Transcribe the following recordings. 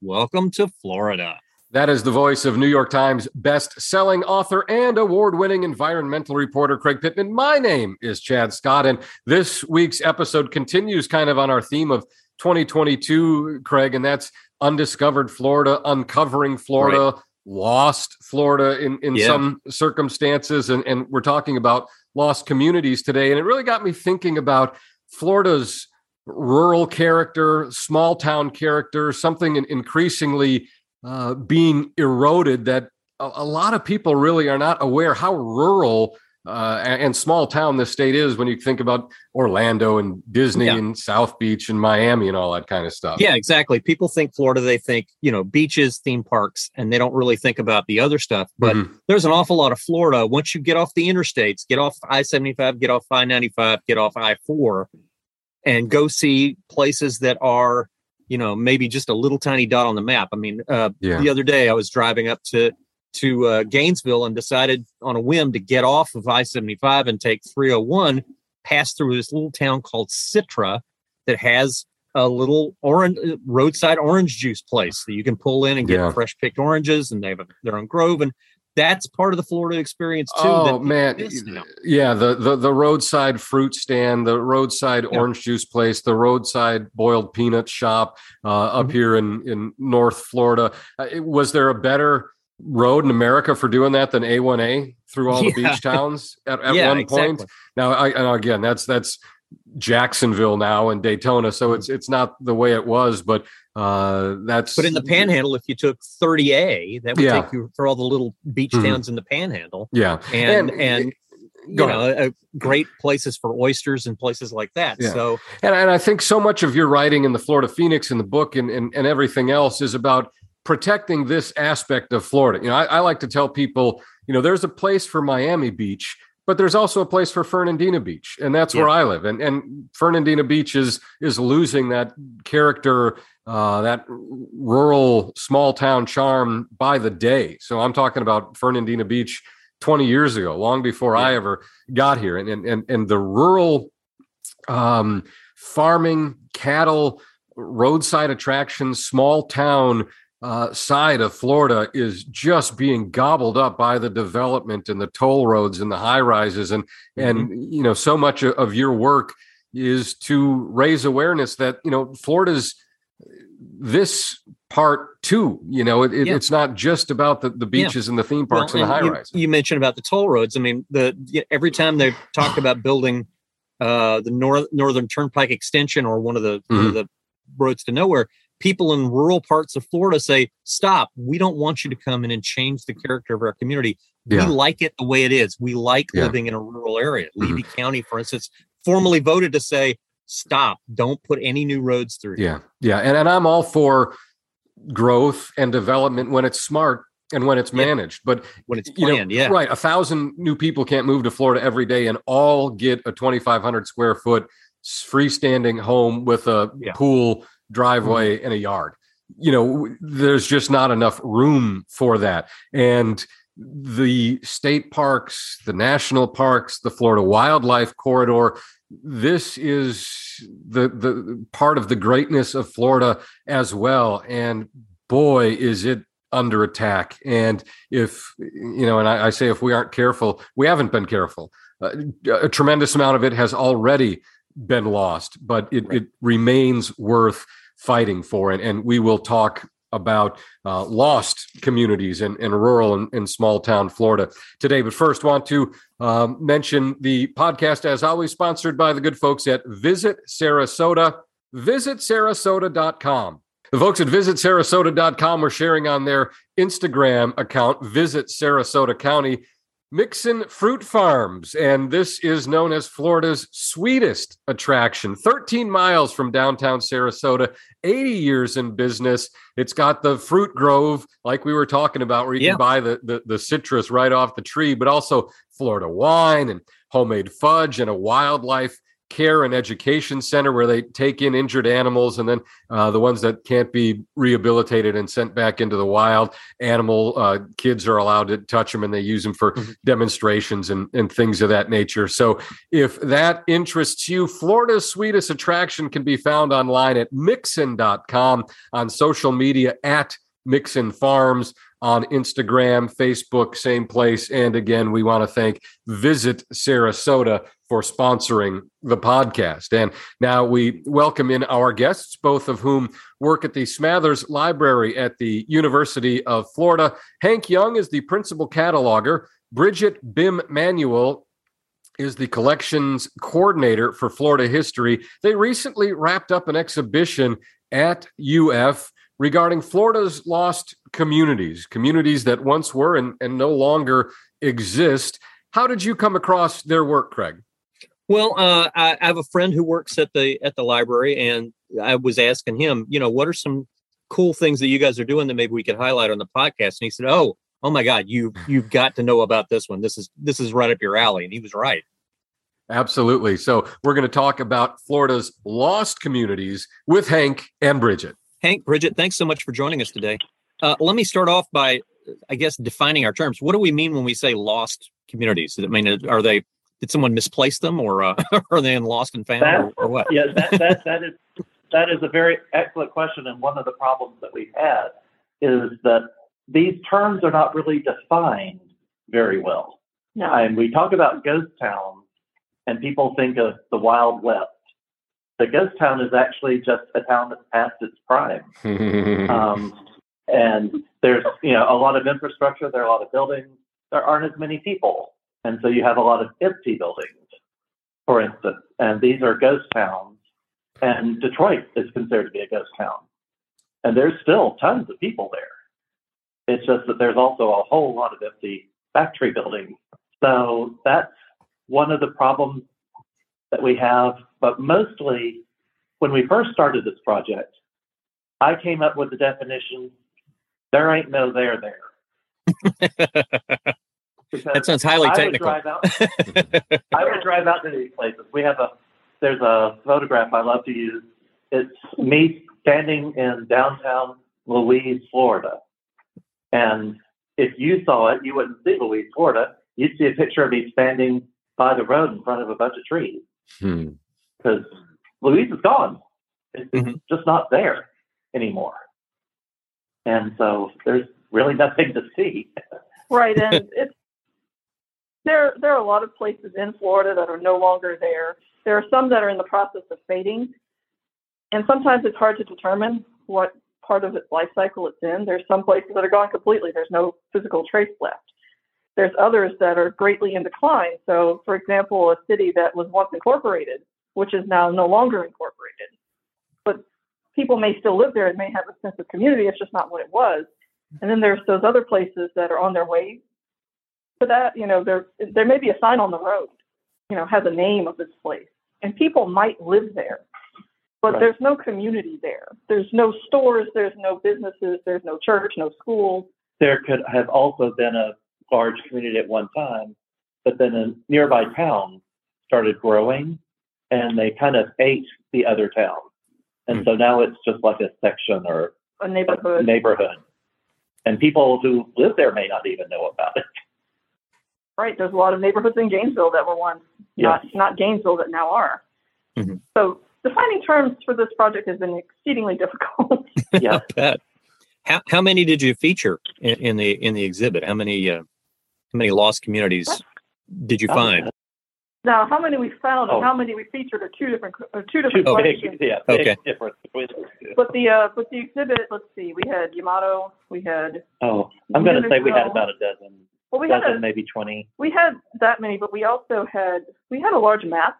Welcome to Florida. That is the voice of New York Times best-selling author and award-winning environmental reporter Craig Pittman. My name is Chad Scott, and this week's episode continues kind of on our theme of 2022, Craig, and that's undiscovered Florida, uncovering Florida, right. lost Florida in, in yeah. some circumstances. And, and we're talking about lost communities today. And it really got me thinking about Florida's rural character, small town character, something increasingly uh, being eroded that a, a, lot of people really are not aware how rural uh, and, and, small town this state is when you think about Orlando and Disney yeah. and South Beach and Miami and all that kind of stuff. Yeah, exactly. People think Florida, they think, you know, beaches, theme parks, and they don't really think about the other stuff. But mm-hmm. there's an awful lot of Florida. Once you get off the interstates, get off I 75, get off I 95, get off I 4, and go see places that are you know maybe just a little tiny dot on the map i mean uh, yeah. the other day i was driving up to to uh, gainesville and decided on a whim to get off of i-75 and take 301 pass through this little town called citra that has a little orange roadside orange juice place that you can pull in and get yeah. fresh picked oranges and they have a, their own grove and that's part of the Florida experience too. Oh man, yeah the, the the roadside fruit stand, the roadside yeah. orange juice place, the roadside boiled peanut shop uh, up mm-hmm. here in in North Florida. Uh, was there a better road in America for doing that than A1A through all yeah. the beach towns at, at yeah, one exactly. point? Now, I, and again, that's that's Jacksonville now and Daytona, so it's it's not the way it was, but uh, that's but in the Panhandle, if you took 30A, that would yeah. take you for all the little beach mm-hmm. towns in the Panhandle. Yeah, and and, and you know, uh, great places for oysters and places like that. Yeah. So, and, and I think so much of your writing in the Florida Phoenix in the book and, and, and everything else is about protecting this aspect of Florida. You know, I, I like to tell people, you know, there's a place for Miami Beach, but there's also a place for Fernandina Beach, and that's yeah. where I live. And and Fernandina Beach is is losing that character, uh, that rural small town charm by the day. So I'm talking about Fernandina Beach 20 years ago, long before yeah. I ever got here, and and and, and the rural um, farming, cattle, roadside attractions, small town uh, side of Florida is just being gobbled up by the development and the toll roads and the high rises and mm-hmm. and you know so much of your work is to raise awareness that you know Florida's this part too you know it, yeah. it's not just about the, the beaches yeah. and the theme parks well, and, and, the high rise you, you mentioned about the toll roads i mean the every time they've talked about building uh the north northern turnpike extension or one of the, mm-hmm. one of mm-hmm. the roads to nowhere people in rural parts of Florida say, stop, we don't want you to come in and change the character of our community. Yeah. We like it the way it is. We like yeah. living in a rural area. Mm-hmm. Levy County, for instance, formally voted to say, stop, don't put any new roads through. Yeah. Yeah. And, and I'm all for growth and development when it's smart and when it's managed. But when it's planned, you know, yeah. Right. A thousand new people can't move to Florida every day and all get a 2,500 square foot freestanding home with a yeah. pool driveway mm-hmm. and a yard. You know, there's just not enough room for that. And the state parks, the national parks, the Florida Wildlife Corridor, this is the the part of the greatness of Florida as well. And boy, is it under attack. And if you know, and I, I say if we aren't careful, we haven't been careful. Uh, a tremendous amount of it has already been lost, but it, right. it remains worth fighting for. And, and we will talk about uh, lost communities in, in rural and, small town Florida today. But first, want to um, mention the podcast, as always, sponsored by the good folks at Visit Sarasota. Visit Sarasota.com. The folks at visitsarasota.com are sharing on their Instagram account, Visit Sarasota County, Mixon Fruit Farms, and this is known as Florida's sweetest attraction. 13 miles from downtown Sarasota, 80 years in business. It's got the fruit grove, like we were talking about, where you yeah. can buy the, the, the citrus right off the tree, but also Florida wine and homemade fudge and a wildlife care and education center where they take in injured animals and then uh, the ones that can't be rehabilitated and sent back into the wild animal uh, kids are allowed to touch them and they use them for mm-hmm. demonstrations and, and things of that nature so if that interests you florida's sweetest attraction can be found online at mixon.com on social media at mixon farms on Instagram, Facebook, same place. And again, we want to thank Visit Sarasota for sponsoring the podcast. And now we welcome in our guests, both of whom work at the Smathers Library at the University of Florida. Hank Young is the principal cataloger. Bridget Bim Manuel is the collections coordinator for Florida history. They recently wrapped up an exhibition at UF regarding Florida's lost communities, communities that once were and, and no longer exist. How did you come across their work, Craig? Well, uh, I, I, have a friend who works at the at the library, and I was asking him, you know, what are some cool things that you guys are doing that maybe we could highlight on the podcast? And he said, "Oh, oh my God, you you've got to know about this one. This is this is right up your alley." And he was right. Absolutely. So we're going to talk about Florida's lost communities with Hank and Bridget. Hank, Bridget, thanks so much for joining us today. Uh, let me start off by, I guess, defining our terms. What do we mean when we say lost communities? I mean, are they did someone misplace them, or uh, are they in lost and found, that, or, or, what? Yeah, that, that that is that is a very excellent question, and one of the problems that we've had is that these terms are not really defined very well. No. And we talk about ghost towns, and people think of the Wild West the ghost town is actually just a town that's past its prime. um, and there's you know a lot of infrastructure, there are a lot of buildings, there aren't as many people, and so you have a lot of empty buildings, for instance. And these are ghost towns. And Detroit is considered to be a ghost town, and there's still tons of people there. It's just that there's also a whole lot of empty factory buildings. So that's one of the problems that we have, but mostly when we first started this project, I came up with the definition there ain't no there there. that sounds highly technical. I would, out, I would drive out to these places. We have a there's a photograph I love to use. It's me standing in downtown Louise, Florida. And if you saw it, you wouldn't see Louise, Florida. You'd see a picture of me standing by the road in front of a bunch of trees. Hmm. because hmm. Louise is gone. It's mm-hmm. just not there anymore. And so there's really nothing to see. right, and it's there. There are a lot of places in Florida that are no longer there. There are some that are in the process of fading, and sometimes it's hard to determine what part of its life cycle it's in. There's some places that are gone completely. There's no physical trace left. There's others that are greatly in decline. So, for example, a city that was once incorporated, which is now no longer incorporated, but people may still live there and may have a sense of community. It's just not what it was. And then there's those other places that are on their way to that. You know, there there may be a sign on the road, you know, has a name of this place, and people might live there, but right. there's no community there. There's no stores. There's no businesses. There's no church. No school. There could have also been a large community at one time, but then a nearby town started growing and they kind of ate the other town. And so now it's just like a section or a neighborhood. A neighborhood. And people who live there may not even know about it. Right. There's a lot of neighborhoods in Gainesville that were once yes. not, not Gainesville that now are. Mm-hmm. So defining terms for this project has been exceedingly difficult. yeah. How, how many did you feature in, in the in the exhibit? How many uh, how many lost communities did you find? Now, how many we found and oh. how many we featured are two different are two different two questions. Big, yeah, okay. different. But the uh, but the exhibit, let's see, we had Yamato, we had. Oh, I'm going to say we had about a dozen. Well, we had a, maybe twenty. We had that many, but we also had we had a large map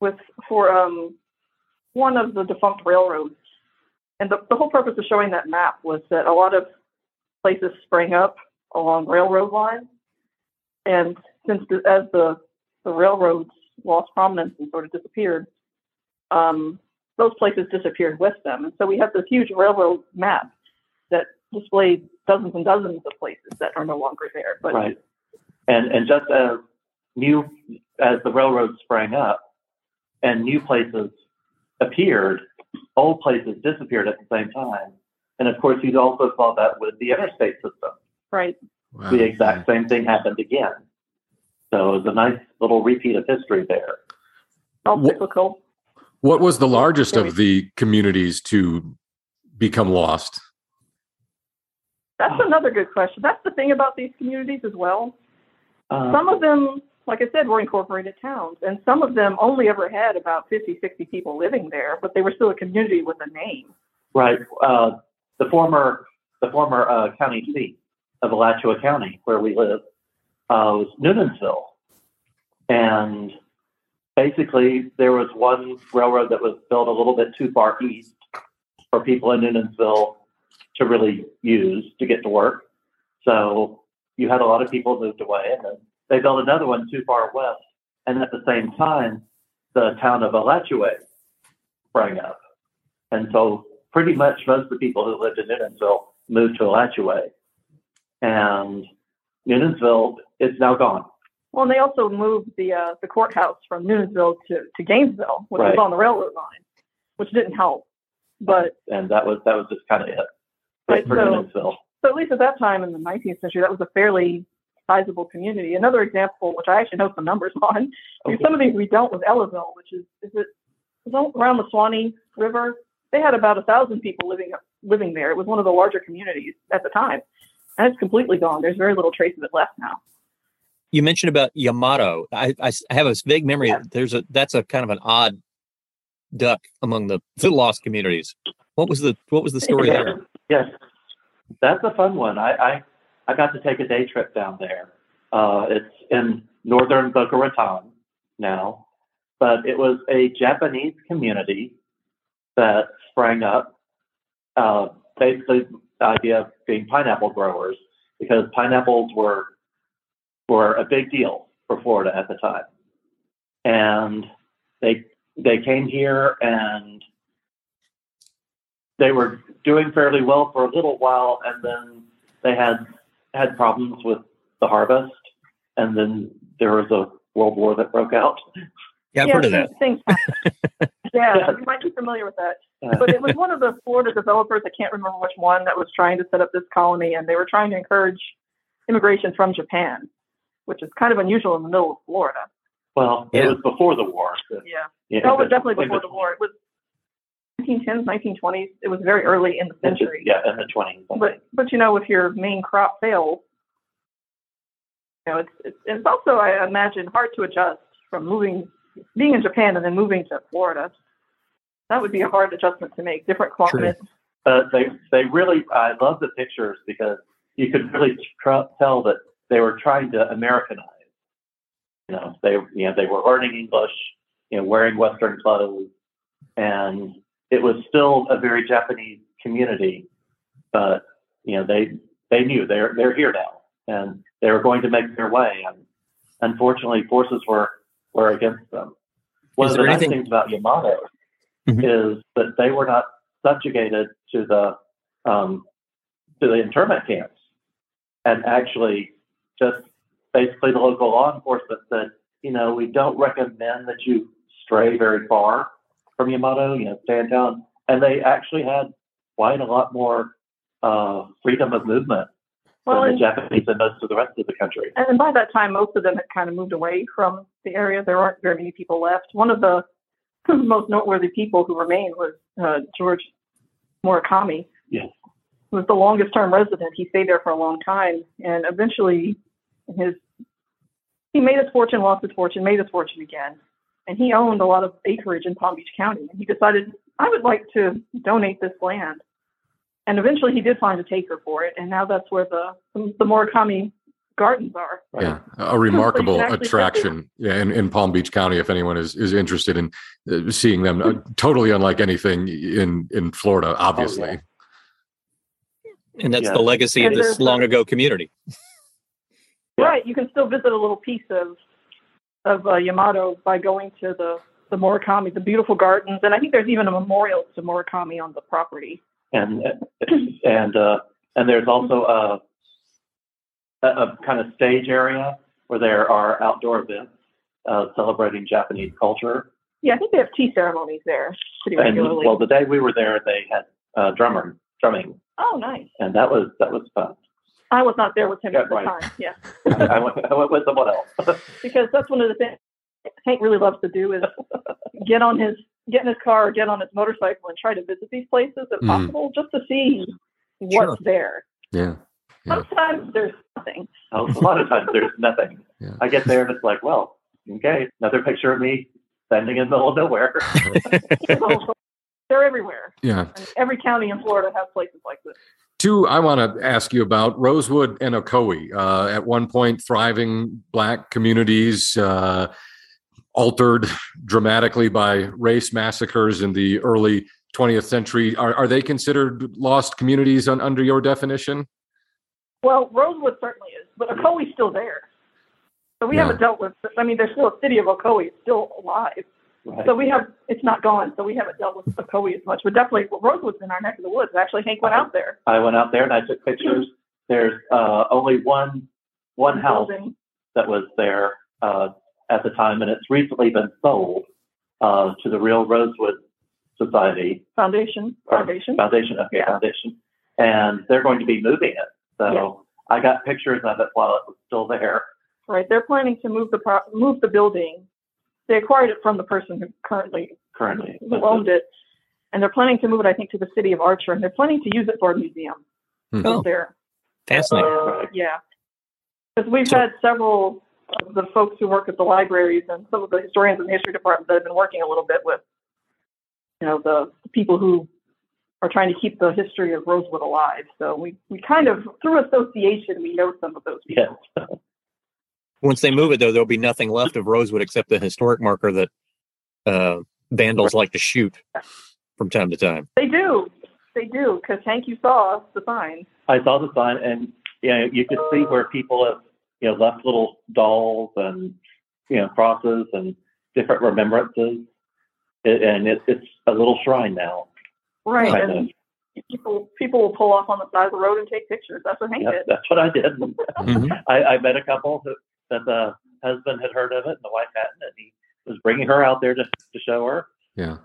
with for um one of the defunct railroads, and the the whole purpose of showing that map was that a lot of places sprang up along railroad lines. And since the, as the, the railroads lost prominence and sort of disappeared, um, those places disappeared with them. And so we have this huge railroad map that displayed dozens and dozens of places that are no longer there. But right. And and just as new as the railroad sprang up, and new places appeared, old places disappeared at the same time. And of course, you also saw that with the interstate system. Right. Wow. The exact same thing happened again. So it was a nice little repeat of history there. All cyclical. What was the largest of the communities to become lost? That's another good question. That's the thing about these communities as well. Uh, some of them, like I said, were incorporated towns, and some of them only ever had about 50, 60 people living there, but they were still a community with a name. Right. Uh, the former the former uh, county seat of Alachua County, where we live, uh, was Newnansville, and basically there was one railroad that was built a little bit too far east for people in Newnansville to really use to get to work. So you had a lot of people moved away, and then they built another one too far west. And at the same time, the town of Alachua sprang up. And so pretty much most of the people who lived in Newnansville moved to Alachua. And Newnansville is now gone. Well, and they also moved the uh, the courthouse from Newnansville to, to Gainesville, which right. was on the railroad line, which didn't help. But and that was that was just kind of it. Right, so. So at least at that time in the 19th century, that was a fairly sizable community. Another example, which I actually know some numbers on, okay. some of these we dealt with was Ellisville, which is is it around the Suwannee River. They had about a thousand people living living there. It was one of the larger communities at the time, and it's completely gone. There's very little trace of it left now. You mentioned about Yamato. I, I have a vague memory. Yeah. There's a that's a kind of an odd duck among the, the lost communities. What was the what was the story there? Yes, that's a fun one. I, I, I got to take a day trip down there. Uh, it's in northern Boca Raton now, but it was a Japanese community that sprang up. Uh, basically, the idea of being pineapple growers because pineapples were were a big deal for Florida at the time, and they they came here and they were doing fairly well for a little while, and then they had had problems with the harvest, and then there was a world war that broke out. Yeah, I've yeah, heard of that. Things, yeah, you might be familiar with that. But it was one of the Florida developers, I can't remember which one, that was trying to set up this colony, and they were trying to encourage immigration from Japan, which is kind of unusual in the middle of Florida. Well, yeah. it was before the war. So, yeah. yeah. No, it was definitely before the war. It was 1910s, 1920s. It was very early in the century. Yeah, in the 20s. But but you know, if your main crop fails, you know, it's it's, it's also I imagine hard to adjust from moving, being in Japan and then moving to Florida. That would be a hard adjustment to make. Different climates. Uh, they they really I love the pictures because you could really tr- tell that they were trying to Americanize. You know, they you know they were learning English, you know, wearing Western clothes, and it was still a very Japanese community, but you know they they knew they're they're here now and they were going to make their way. And unfortunately, forces were were against them. One of the nice things about Yamato mm-hmm. is that they were not subjugated to the um, to the internment camps, and actually just basically the local law enforcement said, you know, we don't recommend that you stray very far from Yamato, you know, down, and they actually had quite a lot more uh, freedom of movement well, than the Japanese and most of the rest of the country. And by that time, most of them had kind of moved away from the area. There aren't very many people left. One of the most noteworthy people who remained was uh, George Murakami. Yes. Who was the longest term resident. He stayed there for a long time, and eventually, his he made his fortune, lost his fortune, made his fortune again and he owned a lot of acreage in Palm Beach County. And he decided, I would like to donate this land. And eventually he did find a taker for it. And now that's where the, the Murakami gardens are. Yeah, a remarkable so attraction yeah, in, in Palm Beach County. If anyone is, is interested in uh, seeing them, uh, totally unlike anything in, in Florida, obviously. Oh, yeah. And that's yeah. the legacy and of this long ago community. Right. You can still visit a little piece of of uh, Yamato by going to the the Murakami, the beautiful gardens, and I think there's even a memorial to Murakami on the property. And and uh, and there's also a, a kind of stage area where there are outdoor events uh, celebrating Japanese culture. Yeah, I think they have tea ceremonies there pretty And regularly. well, the day we were there, they had uh, drummer drumming, oh, nice. and that was that was fun. I was not there with him Yeah, at the right. time. Yeah, I went, I went with someone else. because that's one of the things Hank really loves to do is get on his get in his car or get on his motorcycle and try to visit these places if Mhm. possible, just to see what's Sure. there. Yeah. Yeah. Sometimes there's nothing. a lot of times there's nothing. Yeah. I get there and it's like, well, okay, another picture of me standing in the middle of nowhere. So, they're everywhere. Yeah. And every county in Florida has places like this. Two, I want to ask you about Rosewood and Ocoee. Uh, at one point, thriving black communities, uh, altered dramatically by race massacres in the early 20th century. Are, are they considered lost communities on, under your definition? Well, Rosewood certainly is, but Ocoee's still there. So we Yeah. haven't dealt with. I mean, there's still a city of Ocoee it's still alive. Right. So we have. It's not gone. So we haven't dealt with Ocoee as much. But definitely, Rosewood's in our neck of the woods. Actually, Hank went out there. I went out there and I took pictures. There's uh, only one one house that was there uh, at the time, and it's recently been sold uh, to the Real Rosewood Society Foundation. Foundation. Foundation, okay, Yeah. Foundation, and they're going to be moving it. So Yeah. I got pictures of it while it was still there. Right. They're planning to move the pro- move the building. They acquired it from the person who currently Currently, who owned it, and they're planning to move it. I think to the city of Archer, and they're planning to use it for a museum. Hmm. Oh. There. Fascinating. Right. Yeah. Because we've So- had several of the folks who work at the libraries and some of the historians in the history department that have been working a little bit with, you know, the, the people who are trying to keep the history of Rosewood alive. So we, we kind of, through association, we know some of those people. Yes. Once they move it, though, there'll be nothing left of Rosewood except the historic marker that uh, vandals like to shoot from time to time. They do. They do. Because Hank, you saw the sign. I saw the sign, and you know, you could see where people have you know left little dolls and you know crosses and different remembrances, it, and it, it's a little shrine now. Right. Kind And people people will pull off on the side of the road and take pictures. That's what Hank Yep, did. that's what I did. Mhm. I, I met a couple who, that the husband had heard of it and the wife hadn't, and he was bringing her out there to, to show her. Yeah.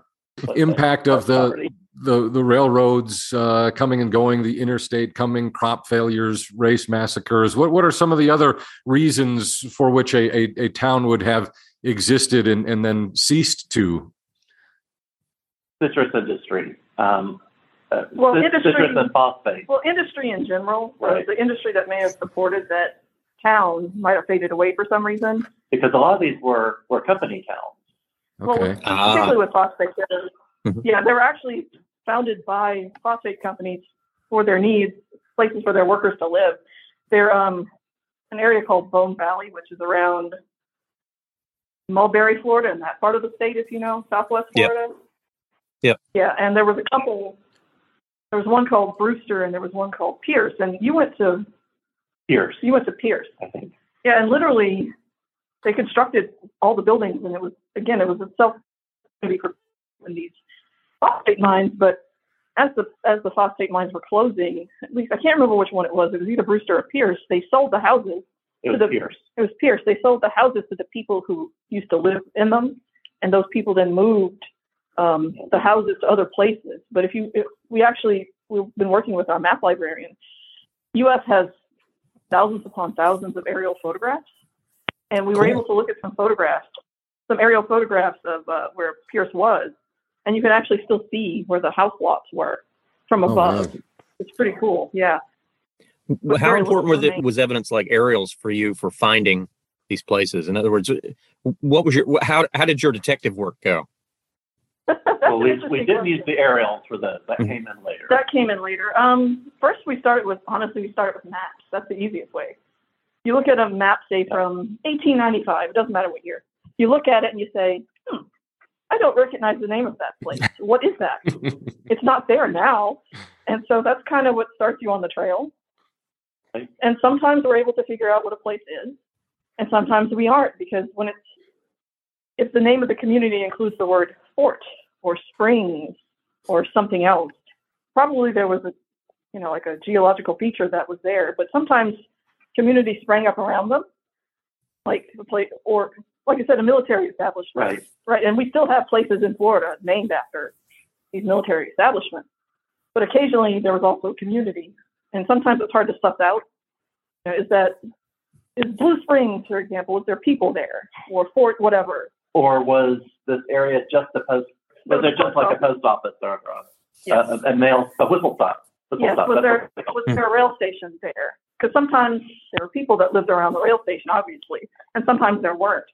But, Impact of the property. the the railroads uh, coming and going, the interstate coming, crop failures, race massacres. What what are some of the other reasons for which a, a, a town would have existed and, and then ceased to? citrus industry. Um, uh, Well, cit- industry- citrus and phosphate. Well, industry in general, uh, Right. the industry that may have supported that town might have faded away for some reason. because a lot of these were, were company towns. Okay. Well, Ah. particularly with phosphate. they're- Mhm. Yeah, they were actually founded by phosphate companies for their needs, places for their workers to live. They're um, an area called Bone Valley, which is around Mulberry, Florida, and that part of the state, if you know, Southwest Yep. Florida. Yep. Yeah, and there was a couple. There was one called Brewster, and there was one called Pierce. And you went to Pierce, you went to Pierce. I think. Yeah, and literally, they constructed all the buildings, and it was again, it was a self in these phosphate mines. But as the as the phosphate mines were closing, at least I can't remember which one it was. It was either Brewster or Pierce. They sold the houses. It was To the- Pierce. It was Pierce. They sold the houses to the people who used to live in them, and those people then moved um, the houses to other places. But if you, if we actually, we've been working with our map librarian. U.S. has thousands upon thousands of aerial photographs, and we were able to look at some photographs, some aerial photographs of uh, where Pierce was, and you can actually still see where the house lots were from Oh, above. wow. It's pretty cool. Yeah. Well, How important was it was evidence like aerials for you for finding these places? In other words, what was your how how did your detective work go? That's Well, we, we didn't question. use the aerials for this. That Mhm. came in later. That came in later. Um, first, we started with honestly, we started with maps. That's the easiest way. You look at a map, say from 1895. It doesn't matter what year. You look at it and you say, "Hmm, I don't recognize the name of that place. what is that? it's not there now." And so that's kind of what starts you on the trail. Right. And sometimes we're able to figure out what a place is, and sometimes we aren't because when it's if the name of the community includes the word fort or springs or something else, probably there was a you know like a geological feature that was there. But sometimes communities sprang up around them, like the place or like I said, a military establishment. Right. Right. And we still have places in Florida named after these military establishments. But occasionally there was also a community. And sometimes it's hard to suss out. You know, is that is Blue Springs, for example, is there people there? Or Fort whatever. Or was this area just a post they're just like a post office or yes. Uh, a, a mail a whistle stop? Whistle yes, stop. was there was there a rail station there? Because sometimes there were people that lived around the rail station, obviously, and sometimes there weren't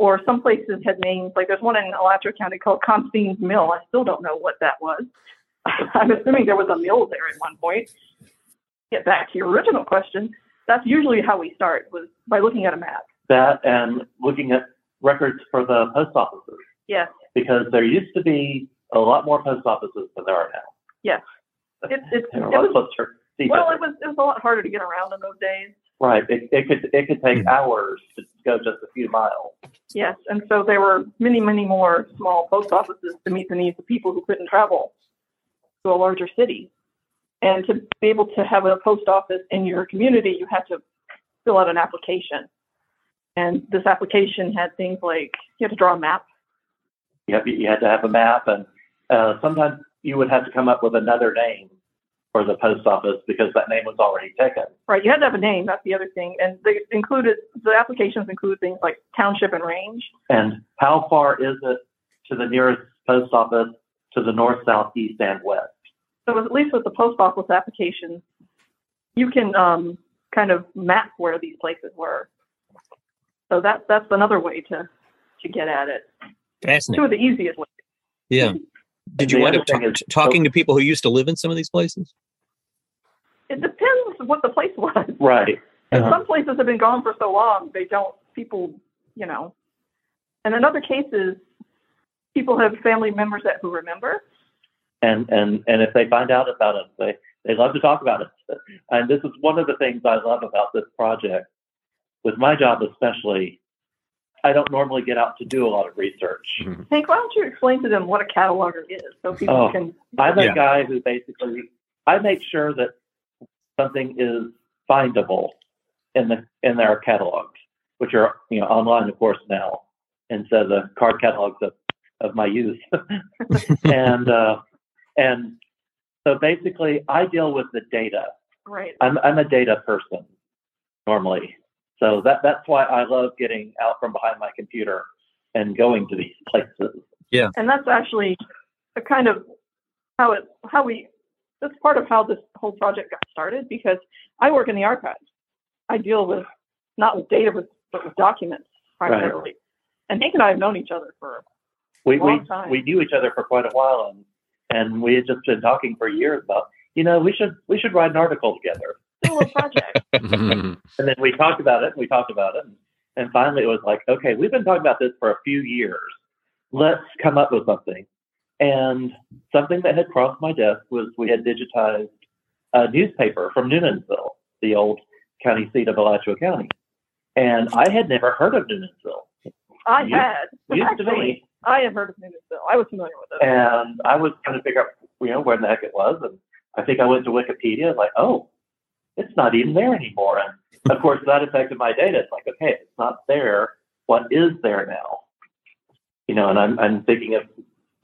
or some places had names, like there's one in Alachua County called Constantine's Mill. I still don't know what that was. I'm assuming there was a mill there at one point. Get back to your original question. That's usually how we start was by looking at a map. That and looking at records for the post offices. Yes. Because there used to be a lot more post offices than there are now. Yes. It's it's it was, well, it was it was a lot harder to get around in those days. Right. It, it could it could take hmm. hours to go just a few miles. Yes, and so there were many, many more small post offices to meet the needs of people who couldn't travel to a larger city. And to be able to have a post office in your community, you had to fill out an application. And this application had things like you had to draw a map. You, have, you had to have a map, and uh, sometimes you would have to come up with another name for the post office because that name was already taken. Right. You had to have a name. That's the other thing. And they included the applications include things like township and range. And how far is it to the nearest post office to the north, south, east, and west? So at least with the post office application, you can um, kind of map where these places were. So that that's another way to to get at it. Fascinating. Two of the easiest ways. Yeah. Did you wind up ta- is, talking so, to people who used to live in some of these places? It depends what the place was. Right. And uh-huh. some places have been gone for so long, they don't, people, you know. And in other cases, people have family members that who remember. And, and, and if they find out about it, they, they love to talk about it. And this is one of the things I love about this project, with my job especially, I don't normally get out to do a lot of research. Mm-hmm. Hank, why don't you explain to them what a cataloger is so people oh, can? I'm a yeah. guy who basically I make sure that something is findable in the in their catalogs, which are you know online of course now instead of the card catalogs of, of my youth. and uh, and so basically I deal with the data. Right. I'm I'm a data person normally. So that that's why I love getting out from behind my computer and going to these places. Yeah. And that's actually a kind of how it how we that's part of how this whole project got started because I work in the archives. I deal with not with data but, but with documents primarily. Right. And Hank and I have known each other for we, a long we, time. We knew each other for quite a while and and we had just been talking for years about, you know, we should we should write an article together project. Mm-hmm. and then we talked about it and we talked about it. And, and finally it was like, okay, we've been talking about this for a few years. Let's come up with something. And something that had crossed my desk was we had digitized a newspaper from Newnansville, the old county seat of Alachua County. And I had never heard of Newnansville. I had. Used Actually, to be. I had heard of Newnansville. I was familiar with it. And I was trying to figure out, you know, where the heck it was. And I think I went to Wikipedia, like, oh, it's not even there anymore. And of course, that affected my data. It's like, okay, it's not there. What is there now? You know, and I'm, I'm thinking of,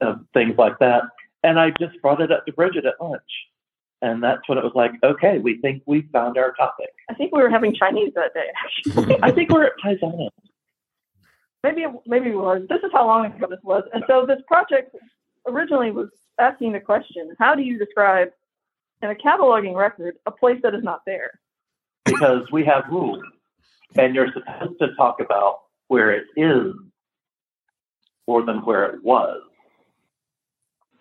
of things like that. And I just brought it up to Bridget at lunch. And that's when it was like, okay, we think we found our topic. I think we were having Chinese that day, actually. I think we're at Maybe, maybe it was. This is how long ago this was. And so this project originally was asking the question, how do you describe in a cataloging record a place that is not there. Because we have rules, and you're supposed to talk about where it is more than where it was.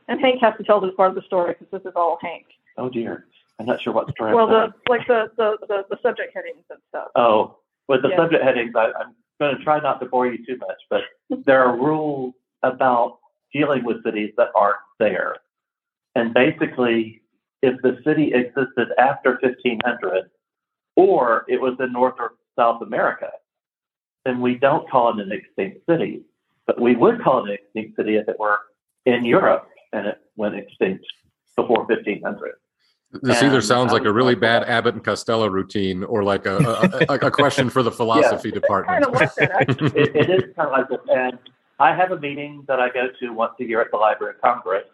And Hank has to tell this part of the story because this is all Hank. Oh dear, I'm not sure what story. Well, the like the, the the, the subject headings and stuff. Oh, with the yeah. subject headings, I, I'm going to try not to bore you too much, but there are rules about dealing with cities that aren't there, and basically if the city existed after 1500 or it was in North or South America, then we don't call it an extinct city. But we would call it an extinct city if it were in Europe and it went extinct before 1500. This and either sounds like a really bad Abbott and Costello routine or like a, a, a, a question for the philosophy yeah, department. Kind of it, it is kind of like this. And I have a meeting that I go to once a year at the Library of Congress.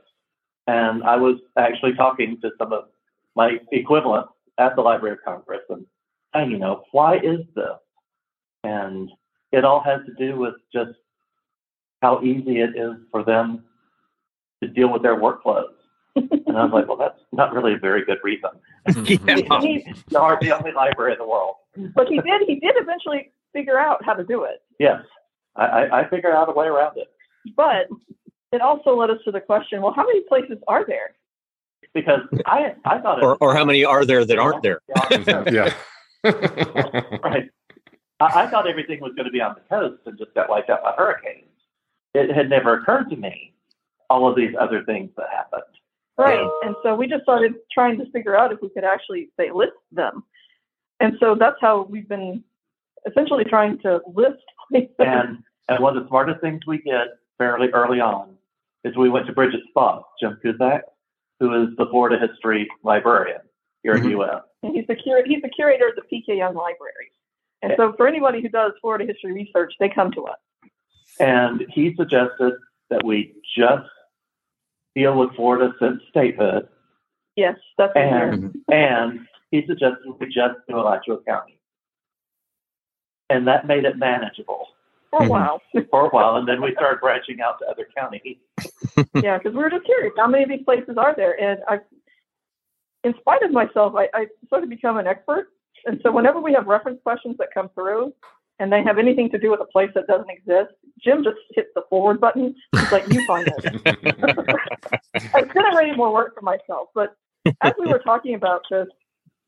And I was actually talking to some of my equivalents at the Library of Congress and saying, you know, why is this? And it all has to do with just how easy it is for them to deal with their workflows and I was like, well, that's not really a very good reason. yeah. He's the only library in the world. But he did. He did eventually figure out how to do it. Yes, I, I figured out a way around it. But it also led us to the question: Well, how many places are there? Because I I thought, or, or how many are there that aren't there? yeah. right. I, I thought everything was going to be on the coast and just got wiped out by hurricanes. It had never occurred to me all of these other things that happened. Right. And so we just started trying to figure out if we could actually say list them. And so that's how we've been essentially trying to list places. And and one of the smartest things we did fairly early on is we went to Bridget Sposs, Jim Cusick, who is the Florida history librarian here mm-hmm. in the US. And he's the cur- he's the curator of the PK Yonge Library. And so for anybody who does Florida history research, they come to us. And he suggested that we just deal with Florida since statehood. Yes, that's and and he suggested we just do Alachua County, and that made it manageable for a mm-hmm. while. for a while, and then we started branching out to other counties. yeah, because we were just curious how many of these places are there, and I, in spite of myself, I, I sort of become an expert, and so whenever we have reference questions that come through, and they have anything to do with a place that doesn't exist, Jim just hits the forward button. He's like, you find it. I generated more work for myself. But as we were talking about this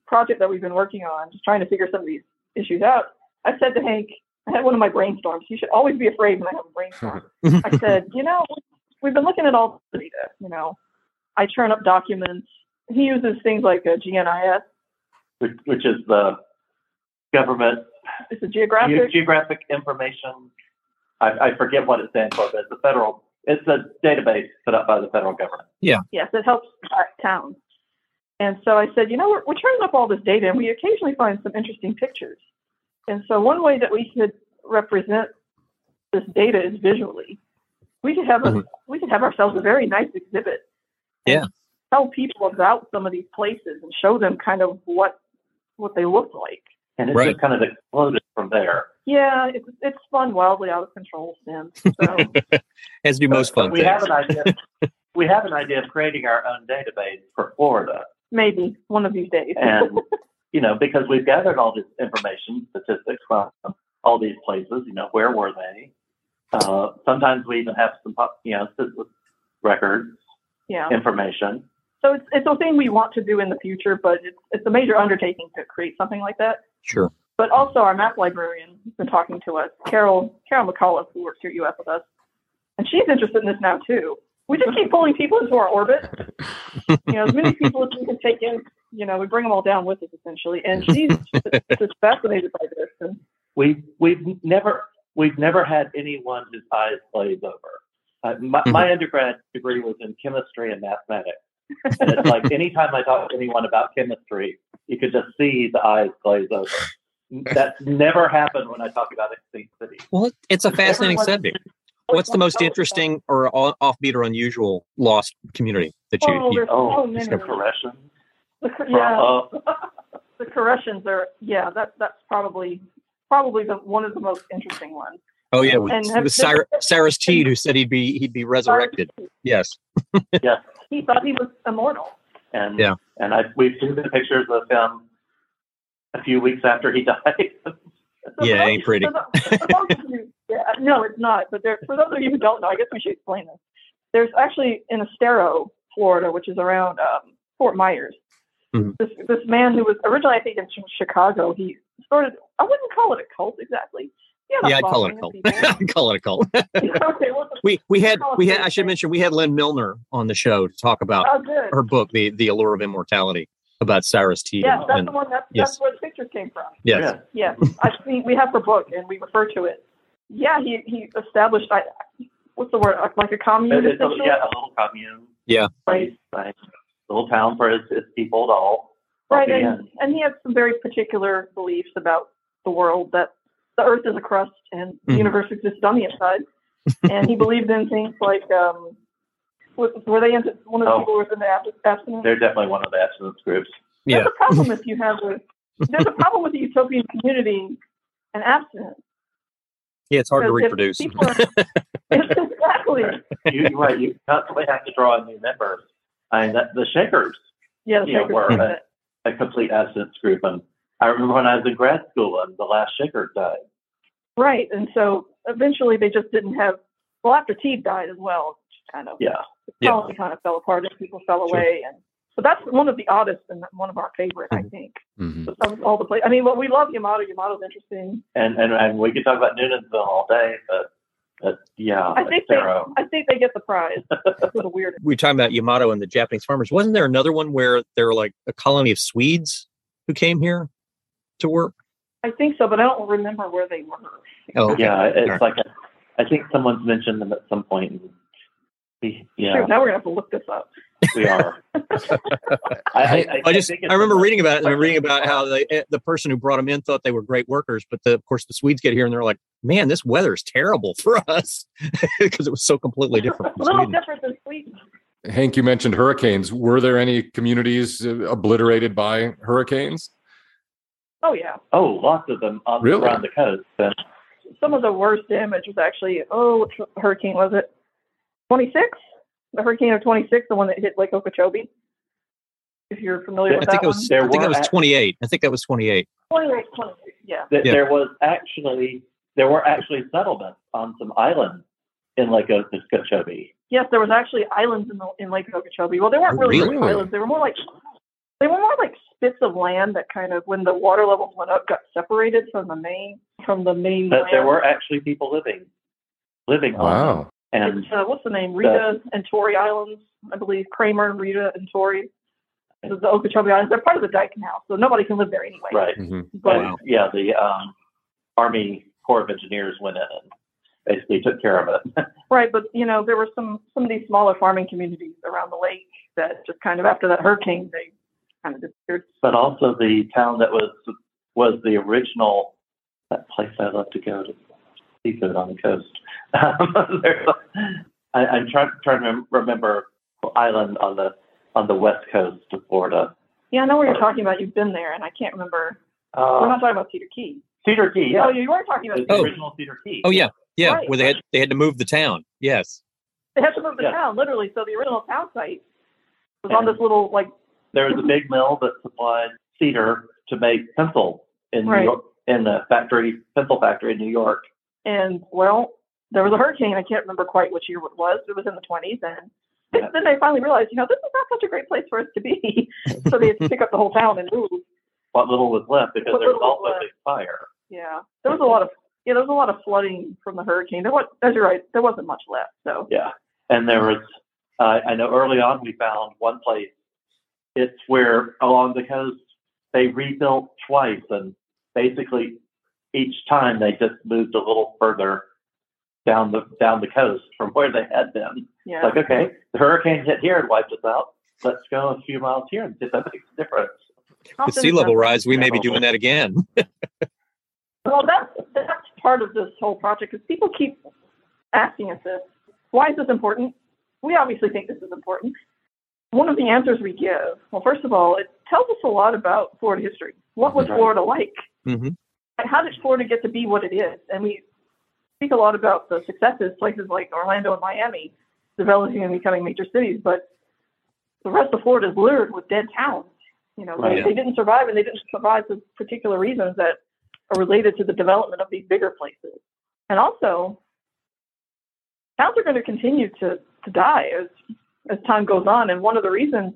project that we've been working on, just trying to figure some of these issues out, I said to Hank, I had one of my brainstorms. You should always be afraid when I have a brainstorm. I said, you know, we've been looking at all the data. You know, I churn up documents. He uses things like a GNIS, which, which is the government it's a geographic geographic information. I, I forget what it stands for, but it's a federal. It's a database put up by the federal government. Yeah. Yes, it helps our towns. And so I said, you know, we're, we're turning up all this data, and we occasionally find some interesting pictures. And so one way that we could represent this data is visually. We could have a mm-hmm. we could have ourselves a very nice exhibit. Yeah. Tell people about some of these places and show them kind of what what they look like and it's right. just kind of exploded from there. Yeah, it's it's spun wildly out of control since. So. As do most fun we things. have an idea. we have an idea of creating our own database for Florida. Maybe one of these days. and you know, because we've gathered all this information, statistics from all these places. You know, where were they? Uh, sometimes we even have some, you know, records, yeah, information. So it's it's a thing we want to do in the future, but it's it's a major undertaking to create something like that. Sure. But also our map librarian has been talking to us, Carol Carol McCullough, who works here at UF with us, and she's interested in this now too. We just keep pulling people into our orbit. you know, as many people as we can take in. You know, we bring them all down with us essentially, and she's just fascinated by this. And we we've never we've never had anyone whose eyes glaze over. Uh, my, mm-hmm. my undergrad degree was in chemistry and mathematics, and it's like anytime I talk to anyone about chemistry, you could just see the eyes glaze over. That's never happened when I talk about extinct cities. Well, it's a fascinating subject. What's the most interesting or offbeat or unusual lost community that you? Oh, you oh, so the Koreshans. The, yeah, uh, the Koreshans are yeah. That that's probably probably the one of the most interesting ones. Oh yeah, and have, Cyrus, Cyrus Teed who said he'd be he'd be resurrected. Yes. yeah. He thought he was immortal. And yeah, and I we've seen the pictures of him a few weeks after he died. yeah, ain't pretty. you, yeah, no, it's not. But there, for those of you who don't know, I guess we should explain this. There's actually in Estero, Florida, which is around um, Fort Myers. Mm-hmm. This this man who was originally, I think, in Chicago. He started. I wouldn't call it a cult exactly. Yeah, I'd call it a cult. I'd call it a cult. okay, well, we we had we had I should mention we had Lyn Millner on the show to talk about oh, her book, The The Allure of Immortality, about Cyrus Teed. Yes, that's and, the one. That's, yes. that's where the pictures came from. Yes. Yes. I see. We have her book, and we refer to it. Yeah, he he established. I, what's the word? Like a commune. It, yeah, a little commune. Yeah. Right. Right. Little town for its, his people to all. Right, and, and he had some very particular beliefs about the world that the Earth is a crust and the universe exists on the inside. and he believed in things like um, were they into one of the oh, people was in the abstinence? They're definitely one of the abstinence groups. Yeah. There's a problem if you have a there's a problem with the utopian community and abstinence. Yeah, it's hard to reproduce. Are, exactly. You, right. You constantly have to draw in new members. I mean, that, the Shakers, yeah, the Shakers know, were a, a, complete abstinence group. And I remember when I was in grad school and the last Shaker died. Right. And so eventually they just didn't have, well, after Teague died as well, kind of, yeah. the colony yeah. kind of fell apart and people fell sure. away. And but that's one of the oddest and one of our favorite, I mm-hmm. think. Mm-hmm. Of all the places. I mean, well, we love Yamato. Yamato's interesting. And, and and we could talk about Noonanville all day, but but yeah, I think they, I think they get the prize for the weird. We were talking about Yamato and the Japanese farmers. Wasn't there another one where there were like a colony of Swedes who came here to work? I think so, but I don't remember where they were. Oh, okay. yeah, it's right. like a, I think someone's mentioned them at some point. Yeah. Sure, now we're gonna have to look this up. We are. I, I, I, just I remember reading about it and reading about how the eh, the person who brought them in thought they were great workers, but the, of course the Swedes get here and they're like, "Man, this weather is terrible for us," because it was so completely different. a little Sweden. different than Sweden. Hank, you mentioned hurricanes. Were there any communities uh, obliterated by hurricanes? Oh yeah. Oh, lots of them on, really? around the coast. And some of the worst damage was actually oh, which hurricane was it? Twenty six the hurricane of 26, the one that hit Lake Okeechobee. If you're familiar with I think that it was, one. I think it was 28. I think that was 28. 28, 28 yeah. yeah. There was actually there were actually settlements on some islands in Lake Okeechobee. Yes, there was actually islands in the, in Lake Okeechobee. Well, they weren't really, really? islands. They were more like they were more like spits of land that kind of, when the water levels went up, got separated from the main from the main. But land. there were actually people living living wow. on and it's, uh, what's the name? Ritta the, and Torry Islands, I believe. Kreamer and Ritta and Torry. The Okeechobee Islands. They're part of the Dike now, so nobody can live there anyway. Right. Mm-hmm. But wow. yeah, the um, Army Corps of Engineers went in and basically took care of it. right, but you know there were some some of these smaller farming communities around the lake that just kind of after that hurricane they kind of disappeared. But also the town that was was the original that place I love to go to seafood on the coast. I, I'm trying trying to remember island on the on the west coast of Florida. Yeah, I know what you're talking about. You've been there, and I can't remember. Uh, We're not talking about Cedar Key. Cedar Key. Yeah. Oh, you were talking about the oh. original Cedar Key. Oh yeah, yeah. Right. Where they had they had to move the town. Yes. They had to move the town literally. So the original town site was and on this little like. There was a big mill that supplied cedar to make pencil in right. New York, in the factory pencil factory in New York. And well, there was a hurricane. I can't remember quite which year it was. It was in the 20s, and yeah. then they finally realized, you know, this is not such a great place for us to be. so they had to pick up the whole town and move. What little was left because what there was also a big fire. Yeah, there was a lot of yeah, there was a lot of flooding from the hurricane. There was, as you're right, there wasn't much left. So yeah, and there was. Uh, I know early on we found one place. It's where along the coast they rebuilt twice, and basically each time they just moved a little further down the down the coast from where they had been. Yeah. Like, okay, the hurricane hit here and wiped us out. Let's go a few miles here and see if that makes a difference. With sea level rise, we may be doing that again. well, that's that's part of this whole project because people keep asking us this. Why is this important? We obviously think this is important. One of the answers we give, well, first of all, it tells us a lot about Florida history. What was Florida like? Mm-hmm how did Florida get to be what it is? And we speak a lot about the successes, places like Orlando and Miami developing and becoming major cities, but the rest of Florida is littered with dead towns. You know, right, they, they didn't survive, and they didn't survive for particular reasons that are related to the development of these bigger places. And also, towns are going to continue to, to die as as time goes on. And one of the reasons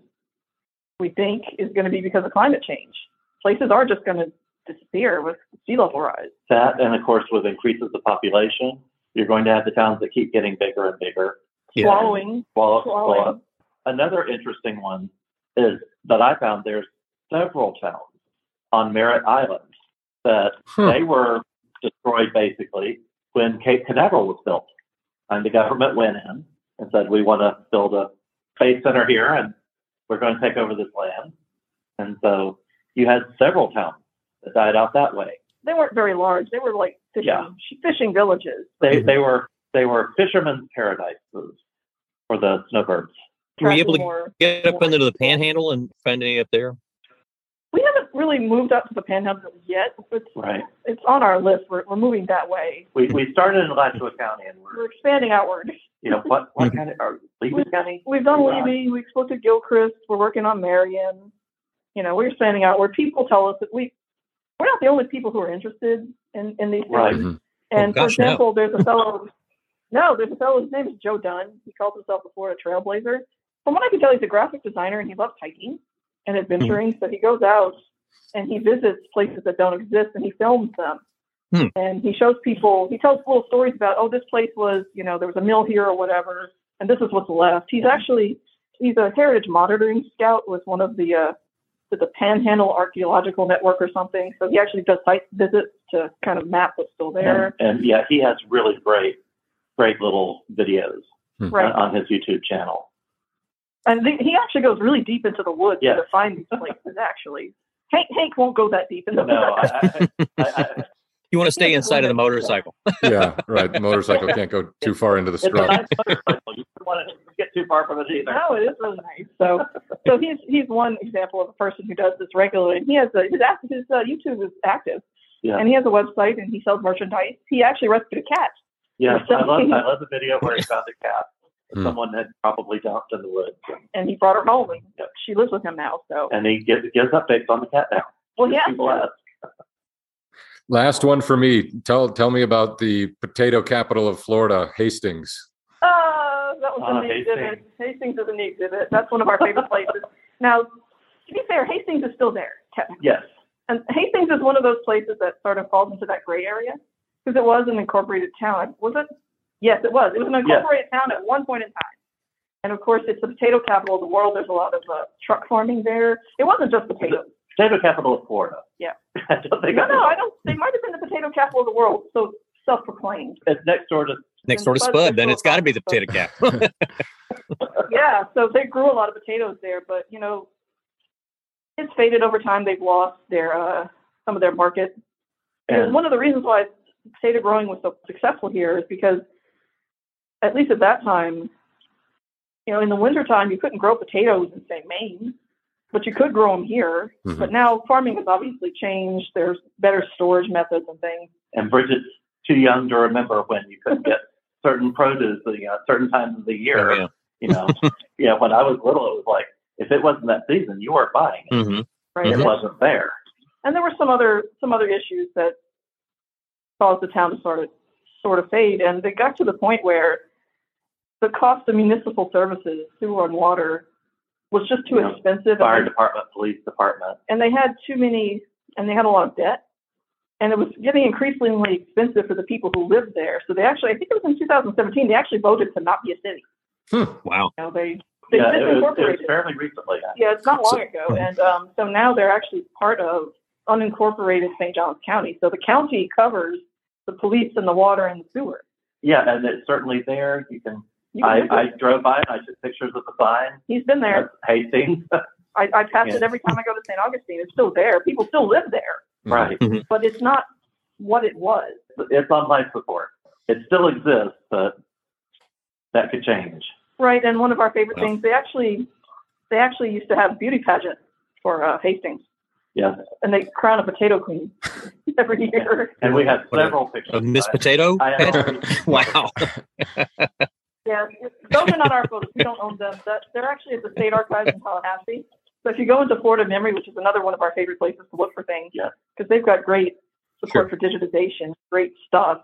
we think is going to be because of climate change. Places are just going to disappear with sea level rise. That, and of course, with increases the population, you're going to have the towns that keep getting bigger and bigger. Swallowing. Swallow, swallowing. Swallow. Another interesting one is that I found there's several towns on Merritt Island that hmm. they were destroyed basically when Cape Canaveral was built. And the government went in and said, we want to build a space center here. And we're going to take over this land. And so you had several towns that died out that way. They weren't very large. They were like fishing, yeah. fishing villages. They they were they were fishermen's paradises for the snowbirds. Were you able to more, get up into the panhandle and find any up there? We haven't really moved up to the panhandle yet. It's, right. It's on our list. We're, we're moving that way. We, we started in Alachua County and we're, we're expanding outward. You know, what, what kind of, or Levy County? We've done Levy. We spoke to Gilchrist. We're working on Marion. You know, we're expanding outward. People tell us that we, we're not the only people who are interested in, in these things. Right. Mm-hmm. And oh, gosh, for example, no. there's a fellow, no, there's a fellow, his name is Joe Dunn. He calls himself a Florida Trailblazer. From what I can tell, he's a graphic designer and he loves hiking and adventuring. Mm-hmm. So he goes out and he visits places that don't exist and he films them. Hmm. And he shows people, he tells little stories about, oh, this place was, you know, there was a mill here or whatever, and this is what's left. He's actually, he's a heritage monitoring scout with one of the, uh, the Panhandle Archaeological Network or something. So he actually does site visits to kind of map what's still there. And, and yeah, he has really great, great little videos hmm. right. on, on his YouTube channel. And he actually goes really deep into the woods yes. to find these places. Actually, Hank Hank won't go that deep into the no, I, I, I, you want to stay inside of the motorcycle. yeah, right. The motorcycle can't go too far into the scrub. Nice you don't want to get too far from it either. No, it is really nice. So, so he's he's one example of a person who does this regularly. He has a, his his uh, YouTube is active, yeah. and he has a website and he sells merchandise. He actually rescued a cat. Yeah, I love I love the video where he found the cat. Mm. Someone had probably dumped in the woods, and he brought her home, and she lives with him now. So, and he gives gives updates on the cat now. Well, yeah. Last one for me. Tell tell me about the potato capital of Florida, Hastings. Uh, that was uh, a neat Hastings. exhibit. Hastings is a neat exhibit. That's one of our favorite places. Now, to be fair, Hastings is still there, technically. Yes. And Hastings is one of those places that sort of falls into that gray area because it was an incorporated town. Was it? Yes, it was. It was an incorporated yes. town at one point in time. And of course, it's the potato capital of the world. There's a lot of uh, truck farming there. It wasn't just potatoes potato capital of Florida. Yeah. I don't think no, no, I don't. They might have been the potato capital of the world. So self-proclaimed. It's next door to next door to Spud. Then it's got to be the potato capital. yeah. So they grew a lot of potatoes there, but you know, it's faded over time. They've lost their uh, some of their market. And one of the reasons why potato growing was so successful here is because, at least at that time, you know, in the wintertime, you couldn't grow potatoes in say Maine but you could grow them here. Mm-hmm. But now farming has obviously changed. There's better storage methods and things. And Bridget's too young to remember when you couldn't get certain produce, you know, certain times of the year. Oh, yeah. You know, yeah. When I was little, it was like if it wasn't that season, you weren't buying it. Mm-hmm. Right. It mm-hmm. wasn't there. And there were some other some other issues that caused the town to sort of sort of fade, and they got to the point where the cost of municipal services, sewer and water, was just too you expensive. Fire department, police department. And they had too many, and they had a lot of debt. And it was getting increasingly expensive for the people who lived there. So they actually, I think it was in 2017, they actually voted to not be a city. Hmm. Wow. You know, they, they yeah, it was, it was, fairly recently. Yeah, it's not long so, ago. And um, so now they're actually part of unincorporated St. Johns County. So the county covers the police and the water and the sewer. Yeah, and it's certainly there. You can I, I drove by and I took pictures of the sign. He's been there. Hastings. I, I pass yeah. it every time I go to St. Augustine. It's still there. People still live there. Right. Mm-hmm. But it's not what it was. It's on life support. It still exists, but that could change. Right. And one of our favorite things, they actually they actually used to have beauty pageant for uh, Hastings. Yeah. And they crown a potato queen every year. And we have several pictures. Of Miss Potato? wow. Yeah, those are not our photos. We don't own them. They're actually at the State Archives in Tallahassee. So if you go into Florida Memory, which is another one of our favorite places to look for things, yeah, because they've got great support sure. for digitization, great stuff.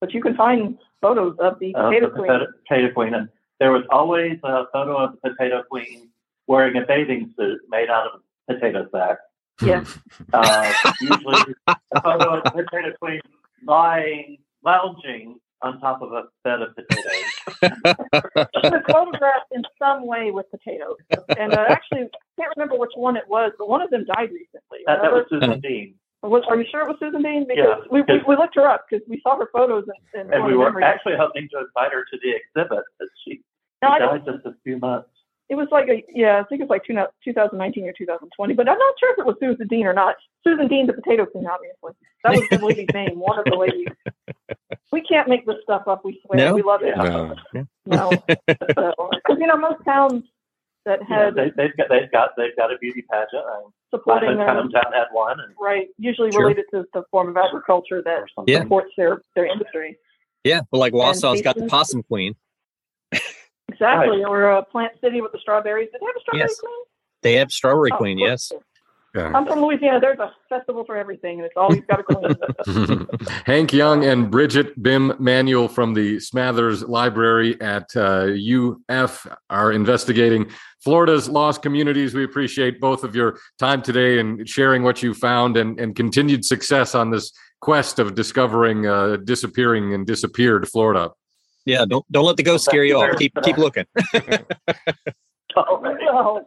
But you can find photos of the uh, potato the queen. Potato queen, and there was always a photo of the potato queen wearing a bathing suit made out of a potato sack. Yeah. Uh, usually a photo of the potato queen lying, lounging on top of a bed of potatoes. She was photographed in some way with potatoes. And uh, actually, I can't remember which one it was, but one of them died recently. That, that was Susan Dean. Was, are you sure it was Susan Dean? Because yeah, we, we, we, looked her up because we saw her photos. In, in and we were actually hoping to invite her to the exhibit, but she, no, she died just a few months. It was like a yeah, I think it's like two, 2019 or 2020, but I'm not sure if it was Susan Dean or not. Susan Dean, the potato queen, obviously. That was the lady's name, one of the ladies. We can't make this stuff up. We swear, no? we love it. No, no. Because you know most towns that had yeah, they, have got they've got they've got a beauty pageant. And supporting them. Town had one, and, right? Usually sure. related to the form of agriculture that yeah. supports their their industry. Yeah, well, like Wausau's got the possum queen. Exactly, right. or a Plant City with the strawberries. Did they have a strawberry yes. queen? They have strawberry oh, queen. Yes. Yeah. I'm from Louisiana. There's a festival for everything, and it's always got a queen. Hank Young and Bridget Bihm-Manuel from the Smathers Library at uh, UF are investigating Florida's lost communities. We appreciate both of your time today and sharing what you found and, and continued success on this quest of discovering uh, disappearing and disappeared Florida. Yeah, don't don't let the ghost scare you off. Keep keep looking. oh,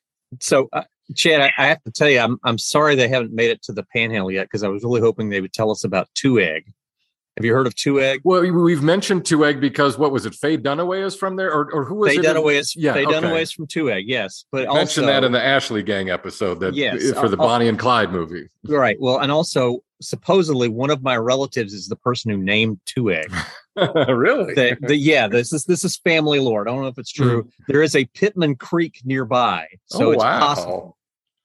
so, uh, Chad, I, I, have to tell you, I'm I'm sorry they haven't made it to the Panhandle yet because I was really hoping they would tell us about Two Egg. Have you heard of Two Egg? Well, we've mentioned Two Egg because what was it? Faye Dunaway is from there, or, or who was Faye it? Dunaway is yeah. Faye okay. Dunaway is from Two Egg. Yes, but you mentioned that in the Ashley Gang episode that yes, for the uh, Bonnie and Clyde movie. Right. Well, and also supposedly one of my relatives is the person who named Two Egg. really? The, the, yeah, this is this is family lore. I don't know if it's true. Mm. There is a Pittman Creek nearby, so oh, it's wow. possible.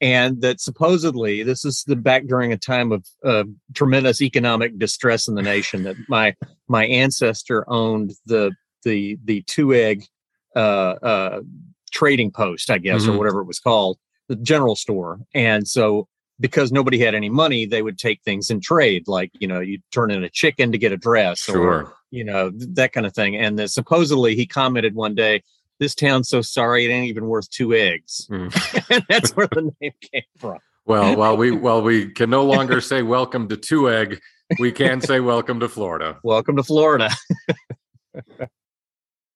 And that supposedly this is the back during a time of uh, tremendous economic distress in the nation. That my my ancestor owned the the the two egg uh, uh, trading post, I guess, mm-hmm. or whatever it was called, the general store. And so because nobody had any money, they would take things in trade, like you know, you turn in a chicken to get a dress, sure. or you know that kind of thing. And the, supposedly he commented one day, "This town's so sorry it ain't even worth two eggs," mm. and that's where the name came from. Well, while we while we can no longer say welcome to two egg, we can say welcome to Florida. Welcome to Florida.